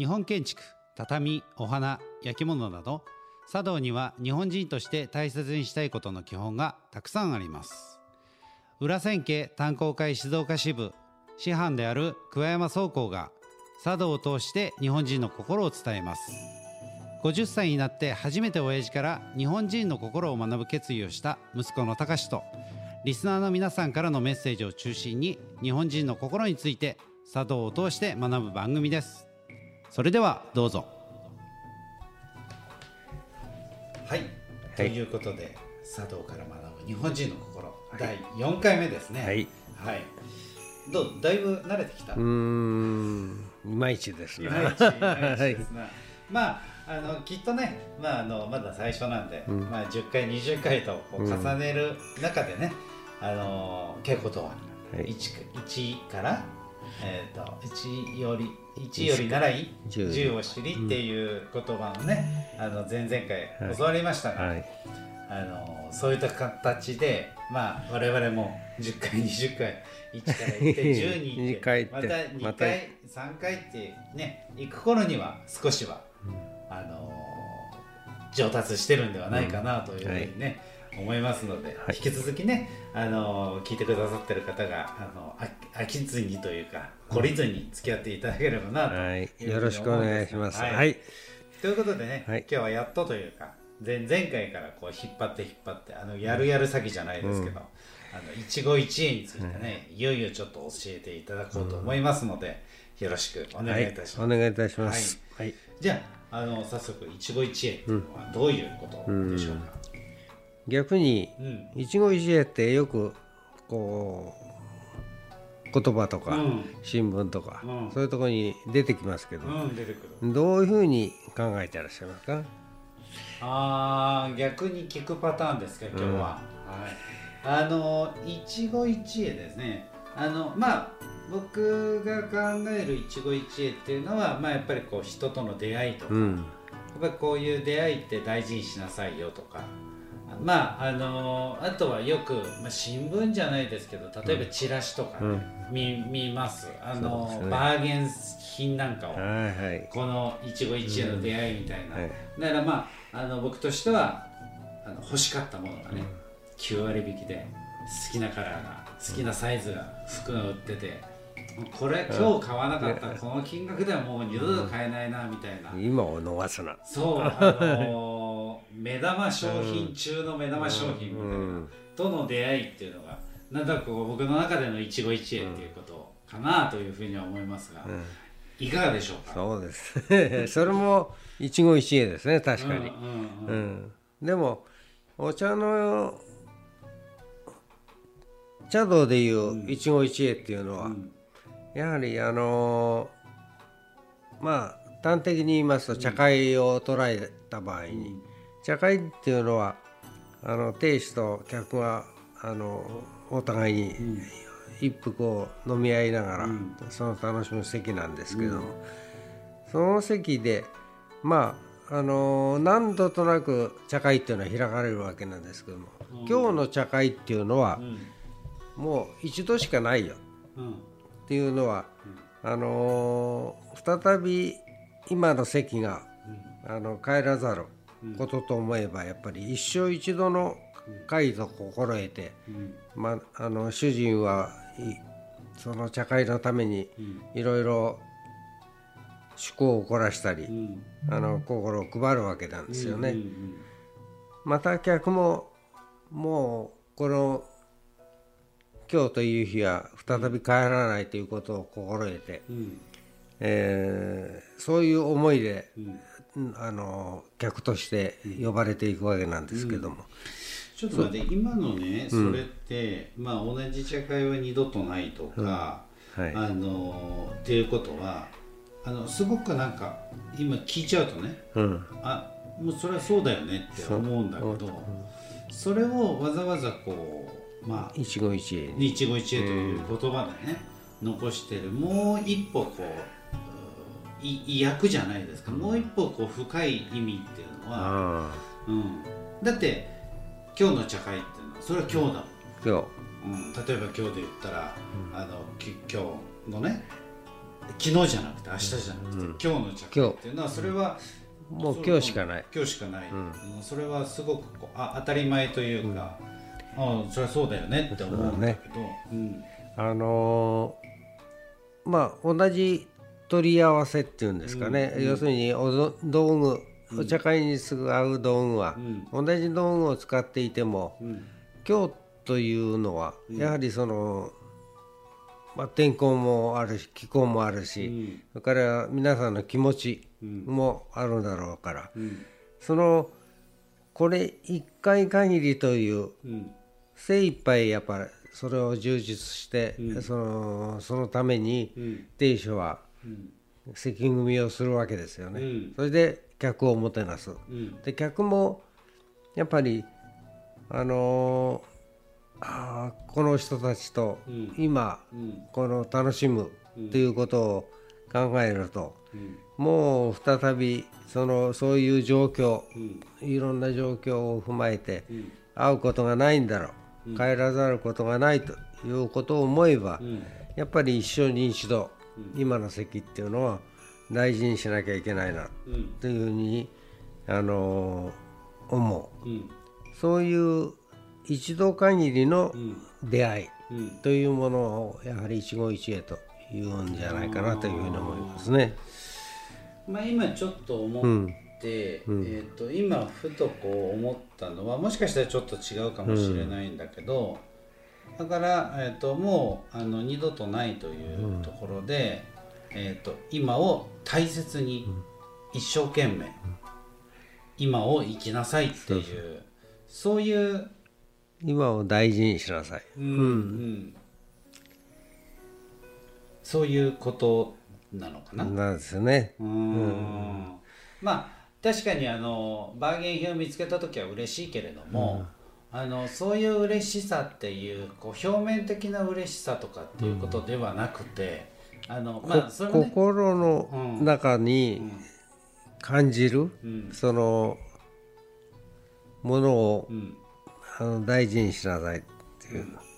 日本建築畳お花焼き物など茶道には日本人として大切にしたいことの基本がたくさんあります。裏千家炭鉱会静岡支部師範である桑山総工が茶道を通して日本人の心を伝えます。50歳になって初めて親父から日本人の心を学ぶ決意をした息子の隆とリスナーの皆さんからのメッセージを中心に日本人の心について茶道を通して学ぶ番組です。それではどうぞ。はい、ということで茶道から学ぶ日本人の心、第4回目ですね。はい。はい。どうだいぶ慣れてきた？うーん。いまいちですねいまいちですな。まああのきっとね、まあ、あのまだ最初なんで、うん。まあ、10回20回と重ねる中でね、あの稽古とははい。1, 1から、えー、と1より1より習い十。10を知りっていう言葉をね、あの前々回はい。教わりましたが、はい。あのそういった形で、まあ、我々も10回20回1から行って10に行ってまた2また回3回ってね行く頃には少しは、あの上達してるんではないかなというふうにね、思いますので、はい。引き続きね、あの聞いてくださってる方があの飽飽きずにというか懲りずに付き合っていただければなとはい。よろしくお願いします。はい。はい。ということでね、はい。今日はやっとというか前前回からこう引っ張って引っ張ってあのやるやる詐欺じゃないですけど、あの一期一会についてね、いよいよちょっと教えていただこうと思いますので、よろしくお願いいたします。お願いいたします。はい。じゃああの早速一期一会というのはどういうことでしょうか？逆にうん。一期一会ってよくこう言葉とかうん。新聞とかうん。そういうところに出てきますけど。どういうふうに考えてらっしゃいますか？ああ逆に聞くパターンですか今日は、はい。あの一期一会ですね。あのまあ僕が考える一期一会っていうのはまあやっぱりこう人との出会いとか、うん。やっぱりこういう出会いって大事にしなさいよとかまああのあとはよく、まあ、新聞じゃないですけど例えばチラシとかね、見見ます。あのね。バーゲン品なんかを。はいはい。この一期一会の出会いみたいな、はい。だからまああの僕としてはあの欲しかったものがね、9割引きで好きなカラーが好きなサイズが服が売っててこれ今日買わなかった。らこの金額ではもう二度と買えないなみたいな、今を逃すな。そうあのー 目玉商品中の目玉商品みたいな、うん。との出会いっていうのがなんとなくこう僕の中での一期一会っていうことかなというふうには思いますが、いかがでしょうか？そうです。それも一期一会ですね確かに、うんうんうん。うん。でもお茶の茶道でいう一期一会っていうのは、やはりあのーまあ端的に言いますと茶会を捉えた場合に、茶会っていうのはあの亭主と客があのお互いに一服を飲み合いながら、その楽しむ席なんですけども、その席でまああの何度となく茶会っていうのは開かれるわけなんですけども、今日の茶会っていうのは、もう一度しかないよっていうのは、あのー再び今の席が、あの帰らざることと思えばやっぱり一生一度の会と心得て、まあ、あの主人はいその茶会のためにいろいろ趣向を凝らしたり、うん。あの心を配るわけなんですよね。うん。また客ももうこの今日という日は再び帰らないということを心得て、うん。えーそういう思いで、うん。あの客として呼ばれていくわけなんですけども、ちょっと待って今のねそれって、まあ同じ茶会は二度とないとか、はい。あのっていうことはあのすごくなんか今聞いちゃうとねうん。あもうそれはそうだよねって思うんだけどそれをわざわざこうまあ一期一会。に一期一会という言葉でね、残してる。もう一歩こう意訳じゃないですか。もう一歩こう深い意味っていうのは、あうん、だって今日の茶会っていうのはそれは今日だもん、あ今うん、例えば今日で言ったら、あのき今日のね昨日じゃなくて明日じゃなくて、今日の茶会っていうのはそれは、もう今日しかない。今日しかない、それはすごくこうあ当たり前というか、ああそれはそうだよねって思うんだけど、うんあのーまあ同じ取り合わせっていうんですかね、要するにおど道具お茶会に使う道具は、同じ道具を使っていても、今日というのはやはりその、まあ、天候もあるし気候もあるし、それから皆さんの気持ちもあるだろうから、そのこれ一回限りといううん精一杯やっぱりそれを充実して、そのそのために亭主は席組みをするわけですよね、うん。それで客をもてなす、うん。で客もやっぱりあのーあーこの人たちとうん。今、うん。この楽しむっていうことを考えると、うん。もう再びそのそういう状況、うん。いろんな状況を踏まえて、ん。会うことがないんだろう、帰らざることがないということを思えば、ん。やっぱり一生に一度、今の席っていうのは大事にしなきゃいけないなうん。というふうに、あのー思う。うん。そういう一度限りの出会いうん。というものをやはり一期一会というんじゃないかなというふうに思いますね。まあ、今ちょっと思って、えー、と今ふとこう思ったのはもしかしたらちょっと違うかもしれないんだけど、だから、えー、ともうあの二度とないというところで、えー、と今を大切に一生懸命、今を生きなさいっていうそういう、今を大事にしなさい。うんうん。そういうことなのかな。なんですよね。うーん。まあ確かにあのバーゲン品を見つけた時は嬉しいけれども、あのそういう嬉しさっていうこう表面的な嬉しさとかっていうことではなくて、あのまあそね、心の中に感じる、うん。そのものをうん、あの大事にしなさいっていう。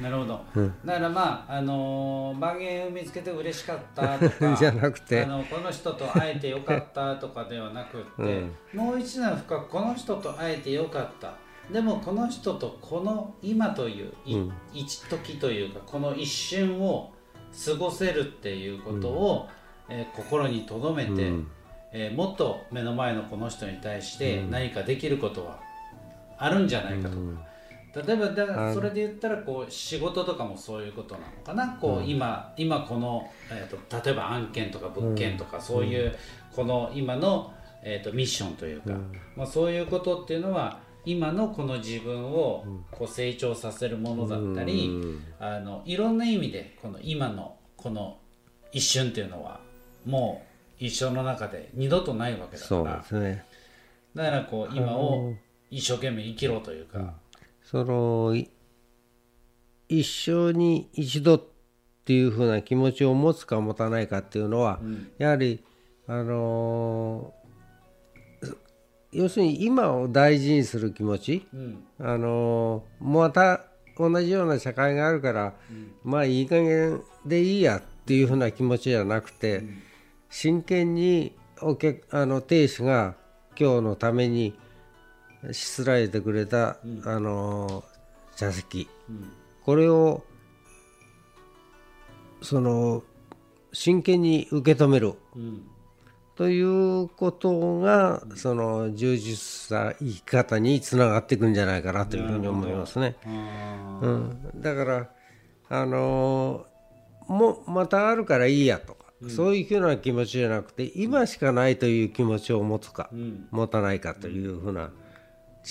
なるほど、だからまああのバーゲンを見つけて嬉しかったとか じゃなくて。あのこの人と会えてよかったとかではなくって、もう一段深くこの人と会えてよかった。でもこの人とこの今というい、一時というかこの一瞬を過ごせるっていうことを、えー心に留めて、えーもっと目の前のこの人に対して何かできることはあるんじゃないかと。か、例えばだからそれで言ったらこう仕事とかもそういうことなのかな？こう今今この、えー、と例えば案件とか物件とかそういうこの今の、えー、とミッションというか、まあ、そういうことっていうのは今のこの自分をこう成長させるものだったり、あのいろんな意味でこの今のこの一瞬っていうのはもう一生の中で二度とないわけだから。ですね。だからこう今を一生懸命生きろというか。そのい一生に一度っていうふうな気持ちを持つか持たないかっていうのは、やはりあのー要するに今を大事にする気持ち、うん。あのーまた同じような社会があるから、まあいい加減でいいやっていうふうな気持ちじゃなくて、真剣にお客あの亭主が今日のためにしつらえてくれた、あの茶席、これをその真剣に受け止めるうん。ということがその充実した生き方につながっていくんじゃないかなというふうに思いますね。あうん、だからあのーもうまたあるからいいやとか、そういうふうな気持ちじゃなくて今しかないという気持ちを持つか、ん。持たないかというふうな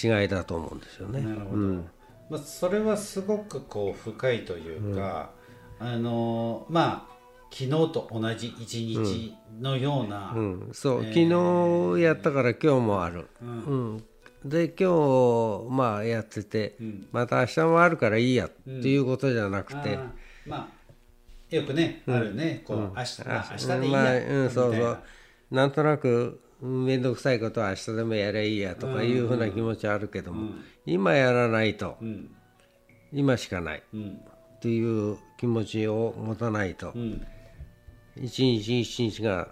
違いだと思うんですよね。なるほど、まあ、それはすごくこう深いというか、あのーまあ昨日と同じ一日のような、うん、そう、昨日やったから今日もある、うん。で今日まあやってて、また明日もあるからいいやっていうことじゃなくて、まあよくね、あるね。こう、明日あ明日でいいや、まあうん、そうそみたいな。う。なんとなく面倒くさいことは明日でもやればいいやとかいうふうな気持ちはあるけども、今やらないと、うん。今しかないうん。っていう気持ちを持たないと、うん。一日一日が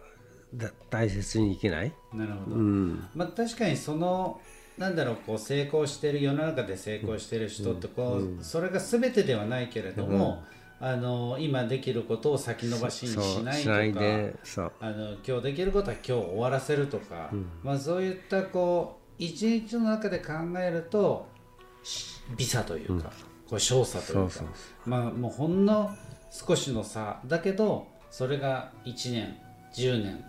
だ大切に生きない、なるほど、うん、まあ、確かにそのなんだろうこう成功してる世の中で成功してる人ってこう、それが全てではないけれども、あの今できることを先延ばしにしないとかあの今日できることは今日終わらせるとか、まあ、そういったこう一日の中で考えるとし美さというか、こう少佐というかまあもうほんの少しの差だけどそれが1年10年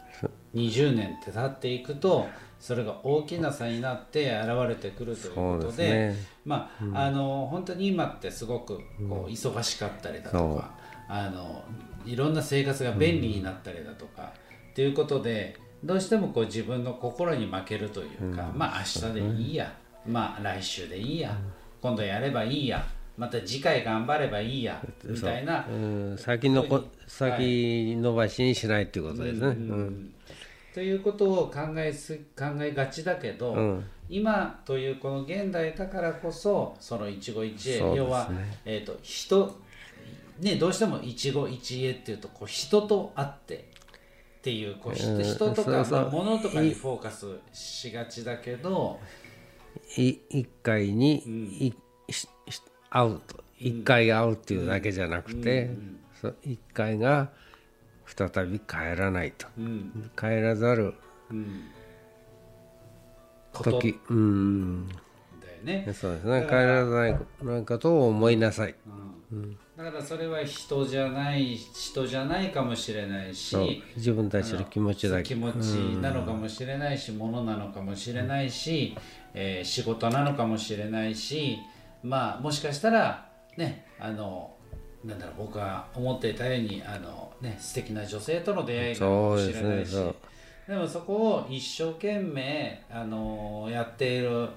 20年って経っていくとそれが大きな差になって現れてくるということでね。まあ、あの本当に今ってすごくこう忙しかったりだとそう。か、あのいろんな生活が便利になったりだとか、っていうことでどうしてもこう自分の心に負けるというか、まあ明日でいいや、まあ来週でいいや、今度やればいいやまた次回頑張ればいいやみたいな。うん、先のこ先延ばしにしないっていうことですね。うんということを考えす考えがちだけど、うん。今というこの現代だからこそその一期一会、ね。要は、えー、と人ねどうしても一期一会っていうとこう人と会ってっていうこう人うん。人とか、物とかにフォーカスしがちだけど、い一回にい、しし会うと。一回会うっていうだけじゃなくて、そう一回が再び帰らないと。うん。帰らざるうん、だよね。そうですね。帰ら。ないないことを思いなさい。うん。だからそれは人じゃない人じゃないかもしれないし。自分たちの気持ちだけ。気持ちなのかもしれないし、物なのかもしれないし、えー仕事なのかもしれないし。まあもしかしたらねあのなんだろう僕が思っていたようにあの、ね、素敵な女性との出会いかもしれないしですねでもそこを一生懸命あのやっている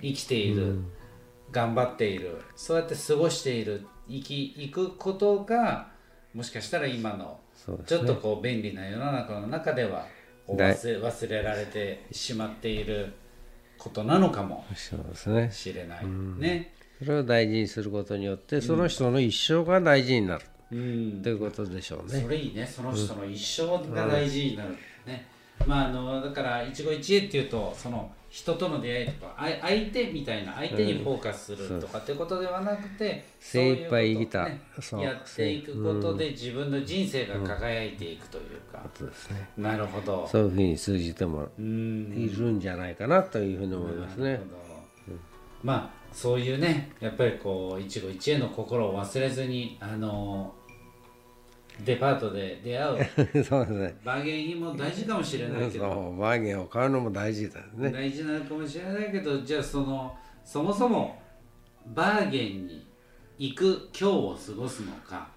生きている、頑張っているそうやって過ごしている生きいくことがもしかしたら今のちょっとこう便利な世の中の中では忘れ忘れられてしまっていることなのかもしれないね。それを大事にすることによってその人の一生が大事になる。うん。ということでしょうね。それいいね。その人の一生が大事になる、ね。まああのだから一期一会っていうとその人との出会いとか相手みたいな相手にフォーカスするとかっていうことではなくて、そういう精一杯生きたねやっていくことで自分の人生が輝いていくというか、そうですねなるほど。そういうふうに通じてもうん。いるんじゃないかなというふうに思いますね。まあそういうねやっぱりこう一期一会の心を忘れずにあのデパートで出会う。そうですね。バーゲン品も大事かもしれないけそどうバーゲンを買うのも大事だよね。大事なのかもしれないけどじゃあそのそもそもバーゲンに行く今日を過ごすのか、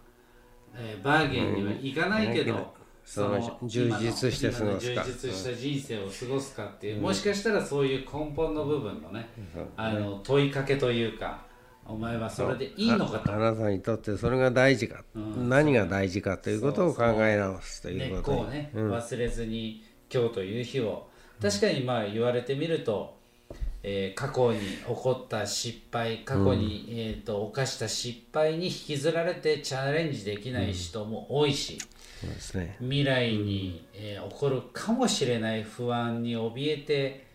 えーバーゲンには行かないけど、うんその充実して過ごすか。充実した人生を過ごすかっていう、もしかしたらそういう根本の部分のね、あの問いかけというかお前はそれでいいのかと。ああなたにとってそれが大事か、何が大事かということを考え直すとい根っうことこをね、忘れずに今日という日を。確かにまあ言われてみると、えー過去に起こった失敗過去に、えー、と犯した失敗に引きずられてチャレンジできない人も多いし、そうですね。未来に、えー起こるかもしれない不安に怯えて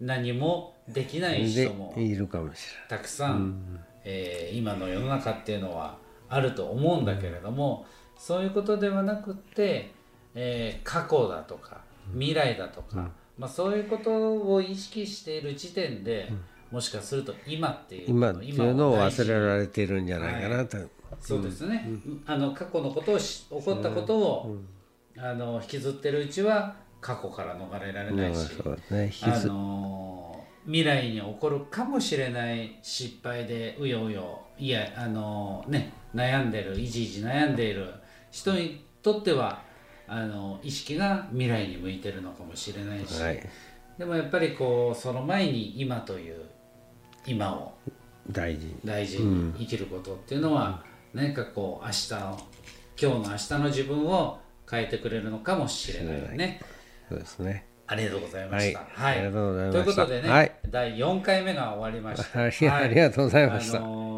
何もできない人もでいるかもしたくさん、えー今の世の中っていうのはあると思うんだけれども、そういうことではなくって、えー過去だとか未来だとか、まあ、そういうことを意識している時点で、もしかすると今っていう今っていうのを忘れられているんじゃないかなと、そうですね、あの過去のことをし起こったことを、あの引きずってるうちは過去から逃れられないし、ね。あずのー未来に起こるかもしれない失敗でうようよいやあのーね悩んでるいじいじ悩んでいる人にとってはあの意識が未来に向いてるのかもしれないし、はい。でもやっぱりこうその前に今という今を。大事。大事に生きることっていうのは、何かこう明日の今日の明日の自分を変えてくれるのかもしれないよね。そうですね。ありがとうございました。はい。ありがとうございました。ということでね、はい。第4回目が終わりました。あ りありがとうございました。あのー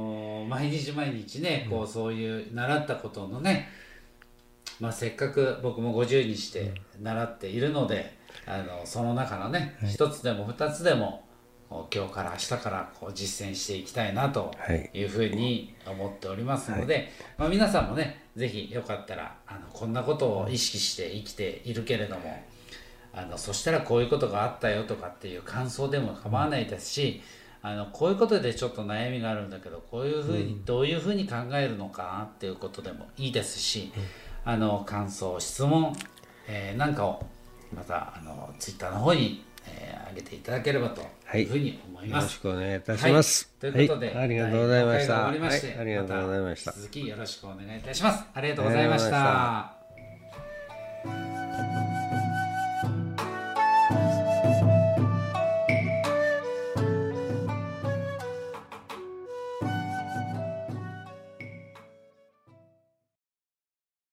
毎日毎日ね、こうそういう習ったことのね、まあ、せっかく僕も50にして習っているので、あのその中のね一、つでも二つでも今日から明日からこう実践していきたいなとい。うふうに思っておりますので、まあ、皆さんもねぜひよかったらあのこんなことを意識して生きているけれどもあのそしたらこういうことがあったよとかっていう感想でも構わないですし、あのこういうことでちょっと悩みがあるんだけどこういうふうに、どういうふうに考えるのかなっていうことでもいいですし、あの感想質問、えーなんかをまたあのツイッターの方に、えー上げていただければというふうに思いよろます。しくお願いいたします。はい、ということで、はいありがとうございました。ありがとうございましたた。続きよろしくお願いいたします。ありがとうございました。